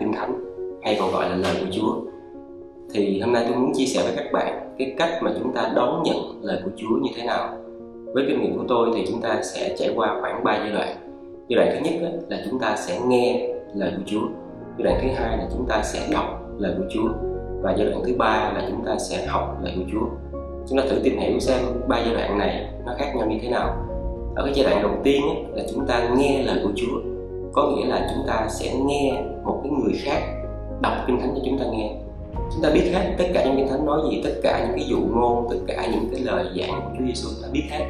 Kinh Thánh, hay còn gọi là lời của Chúa. Thì hôm nay tôi muốn chia sẻ với các bạn cái cách mà chúng ta đón nhận lời của Chúa như thế nào. Với kinh nghiệm của tôi thì chúng ta sẽ trải qua khoảng 3 giai đoạn. Giai đoạn thứ nhất là chúng ta sẽ nghe lời của Chúa. Giai đoạn thứ hai là chúng ta sẽ đọc lời của Chúa và giai đoạn thứ ba là chúng ta sẽ học lời của Chúa. Chúng ta thử tìm hiểu xem ba giai đoạn này nó khác nhau như thế nào. Ở cái giai đoạn đầu tiên là chúng ta nghe lời của Chúa có nghĩa là chúng ta sẽ nghe một cái người khác đọc kinh thánh cho chúng ta nghe chúng ta biết hết tất cả những kinh thánh nói gì tất cả những cái dụ ngôn tất cả những cái lời giảng của Chúa Giêsu ta biết hết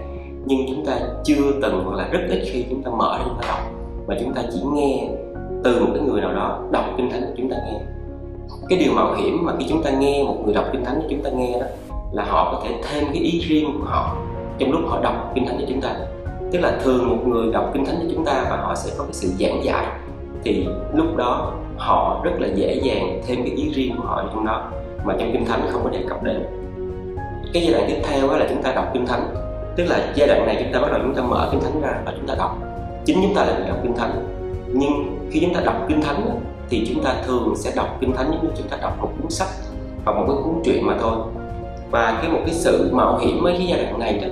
nhưng chúng ta chưa từng hoặc là rất ít khi chúng ta mở ra chúng ta đọc mà chúng ta chỉ nghe từ một cái người nào đó đọc kinh thánh cho chúng ta nghe cái điều mạo hiểm mà khi chúng ta nghe một người đọc kinh thánh cho chúng ta nghe đó là họ có thể thêm cái ý riêng của họ trong lúc họ đọc kinh thánh cho chúng ta tức là thường một người đọc kinh thánh cho chúng ta và họ sẽ có cái sự giảng dạy, thì lúc đó họ rất là dễ dàng thêm cái ý riêng của họ trong đó, mà trong kinh thánh không có đề cập đến. Cái giai đoạn tiếp theo là chúng ta đọc kinh thánh. Tức là giai đoạn này chúng ta bắt đầu chúng ta mở kinh thánh ra và chúng ta đọc. Chính chúng ta là người đọc kinh thánh. Nhưng khi chúng ta đọc kinh thánh thì chúng ta thường sẽ đọc kinh thánh giống như chúng ta đọc một cuốn sách hoặc một cái cuốn truyện mà thôi. Và cái một cái sự mạo hiểm với cái giai đoạn này đó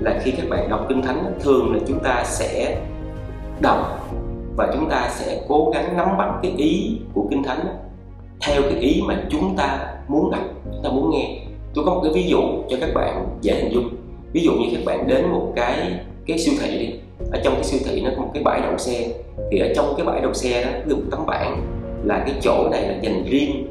là khi các bạn đọc kinh thánh, thường là chúng ta sẽ đọc và chúng ta sẽ cố gắng nắm bắt cái ý của kinh thánh theo cái ý mà chúng ta muốn đọc, chúng ta muốn nghe. Tôi có một cái ví dụ cho các bạn dễ hình dung. Ví dụ như các bạn đến một cái cái siêu thị đi. Ở trong cái siêu thị nó có một cái bãi đậu xe. Thì ở trong cái bãi đậu xe đó có một tấm bảng là cái chỗ này là dành riêng,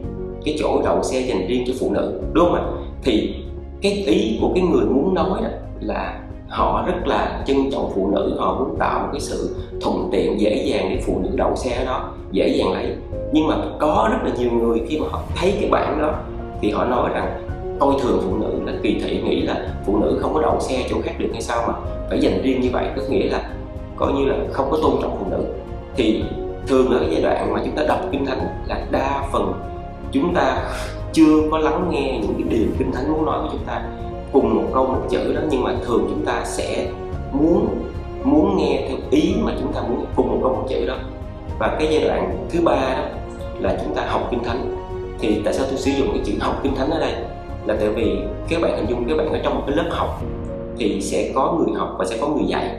cái chỗ đậu xe dành riêng cho phụ nữ. Đúng không ạ? Thì cái ý của cái người muốn nói đó là họ rất là trân trọng phụ nữ, họ muốn tạo một cái sự thuận tiện dễ dàng để phụ nữ đậu xe ở đó, dễ dàng lấy. Nhưng mà có rất là nhiều người khi mà họ thấy cái bản đó thì họ nói rằng coi thường phụ nữ là kỳ thị nghĩ là phụ nữ không có đậu xe chỗ khác được hay sao mà phải dành riêng như vậy. Có nghĩa là coi như là không có tôn trọng phụ nữ. Thì thường ở cái giai đoạn mà chúng ta đọc kinh thánh là đa phần chúng ta chưa có lắng nghe những cái điều kinh thánh muốn nói của chúng ta cùng một câu một chữ đó, nhưng mà thường chúng ta sẽ muốn muốn nghe theo ý mà chúng ta muốn cùng một câu một chữ đó. Và cái giai đoạn thứ ba đó là chúng ta học kinh thánh. Thì tại sao tôi sử dụng cái chữ học kinh thánh ở đây? Là tại vì các bạn hình dung, các bạn ở trong một cái lớp học thì sẽ có người học và sẽ có người dạy.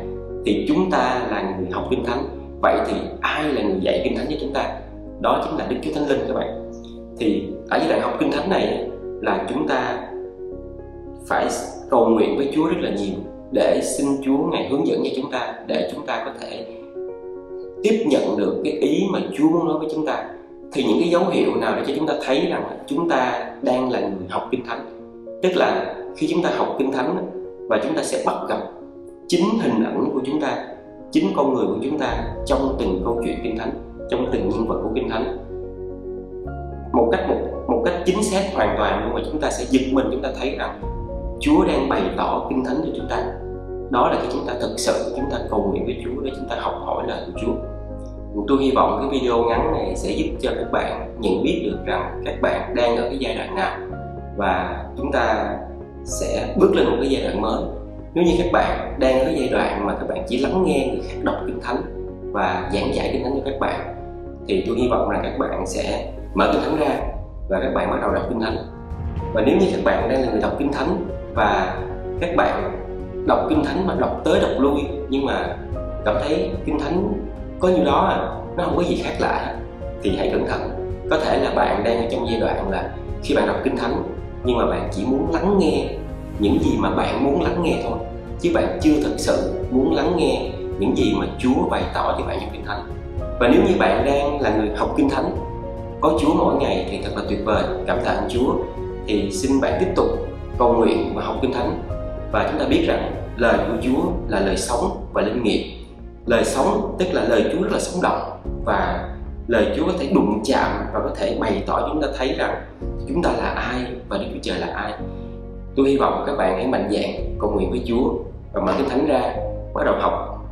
Thì chúng ta là người học kinh thánh. Vậy thì ai là người dạy kinh thánh cho chúng ta? Đó chính là đức chúa thánh linh các bạn. Thì ở giai đoạn học kinh thánh này là chúng ta phải cầu nguyện với Chúa rất là nhiều để xin Chúa ngài hướng dẫn cho chúng ta, để chúng ta có thể tiếp nhận được cái ý mà Chúa muốn nói với chúng ta. Thì những cái dấu hiệu nào để cho chúng ta thấy rằng chúng ta đang là người học kinh thánh? Tức là khi chúng ta học kinh thánh và chúng ta sẽ bắt gặp chính hình ảnh của chúng ta, chính con người của chúng ta trong từng câu chuyện kinh thánh, trong từng nhân vật của kinh thánh. Một cách một một cách chính xác hoàn toàn nhưng mà chúng ta sẽ giật mình, chúng ta thấy rằng Chúa đang bày tỏ kinh thánh cho chúng ta. Đó là khi chúng ta thực sự, chúng ta cầu nguyện với Chúa để chúng ta học hỏi lời của Chúa. Tôi hy vọng cái video ngắn này sẽ giúp cho các bạn nhận biết được rằng các bạn đang ở cái giai đoạn nào và chúng ta sẽ bước lên một cái giai đoạn mới. Nếu như các bạn đang ở cái giai đoạn mà các bạn chỉ lắng nghe người khác đọc kinh thánh và giảng giải kinh thánh cho các bạn, thì tôi hy vọng rằng các bạn sẽ mở kinh thánh ra và các bạn bắt đầu đọc kinh thánh. Và nếu như các bạn đang là người đọc kinh thánh và các bạn đọc kinh thánh mà đọc tới đọc lui, nhưng mà cảm thấy kinh thánh có như đó à nó không có gì khác lạ. Thì hãy cẩn thận. Có thể là bạn đang trong giai đoạn là khi bạn đọc kinh thánh, nhưng mà bạn chỉ muốn lắng nghe những gì mà bạn muốn lắng nghe thôi, chứ bạn chưa thực sự muốn lắng nghe những gì mà Chúa bày tỏ cho bạn trong kinh thánh. Và nếu như bạn đang là người học kinh thánh, có Chúa mỗi ngày thì thật là tuyệt vời. Cảm tạ Chúa. Thì xin bạn tiếp tục cầu nguyện và học kinh thánh. Và chúng ta biết rằng lời của Chúa là lời sống và linh nghiệm. Lời sống tức là lời Chúa rất là sống động. Và lời Chúa có thể đụng chạm và có thể bày tỏ chúng ta thấy rằng chúng ta là ai và Đức Chúa Trời là ai. Tôi hy vọng các bạn hãy mạnh dạn cầu nguyện với Chúa và mở kinh thánh ra bắt đầu học.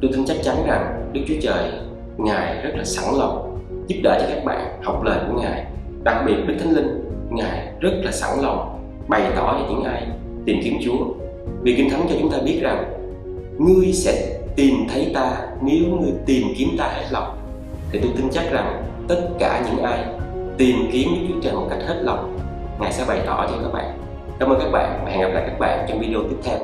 Tôi tin chắc chắn rằng Đức Chúa Trời, Ngài rất là sẵn lòng giúp đỡ cho các bạn học lời của Ngài, đặc biệt Đức Thánh Linh, Ngài rất là sẵn lòng bày tỏ cho những ai, tìm kiếm Chúa. Vì Kinh Thánh cho chúng ta biết rằng, ngươi sẽ tìm thấy ta nếu ngươi tìm kiếm ta hết lòng. Thì tôi tin chắc rằng, tất cả những ai tìm kiếm Đức Chúa Trời một cách hết lòng, Ngài sẽ bày tỏ cho các bạn. Cảm ơn các bạn và hẹn gặp lại các bạn trong video tiếp theo.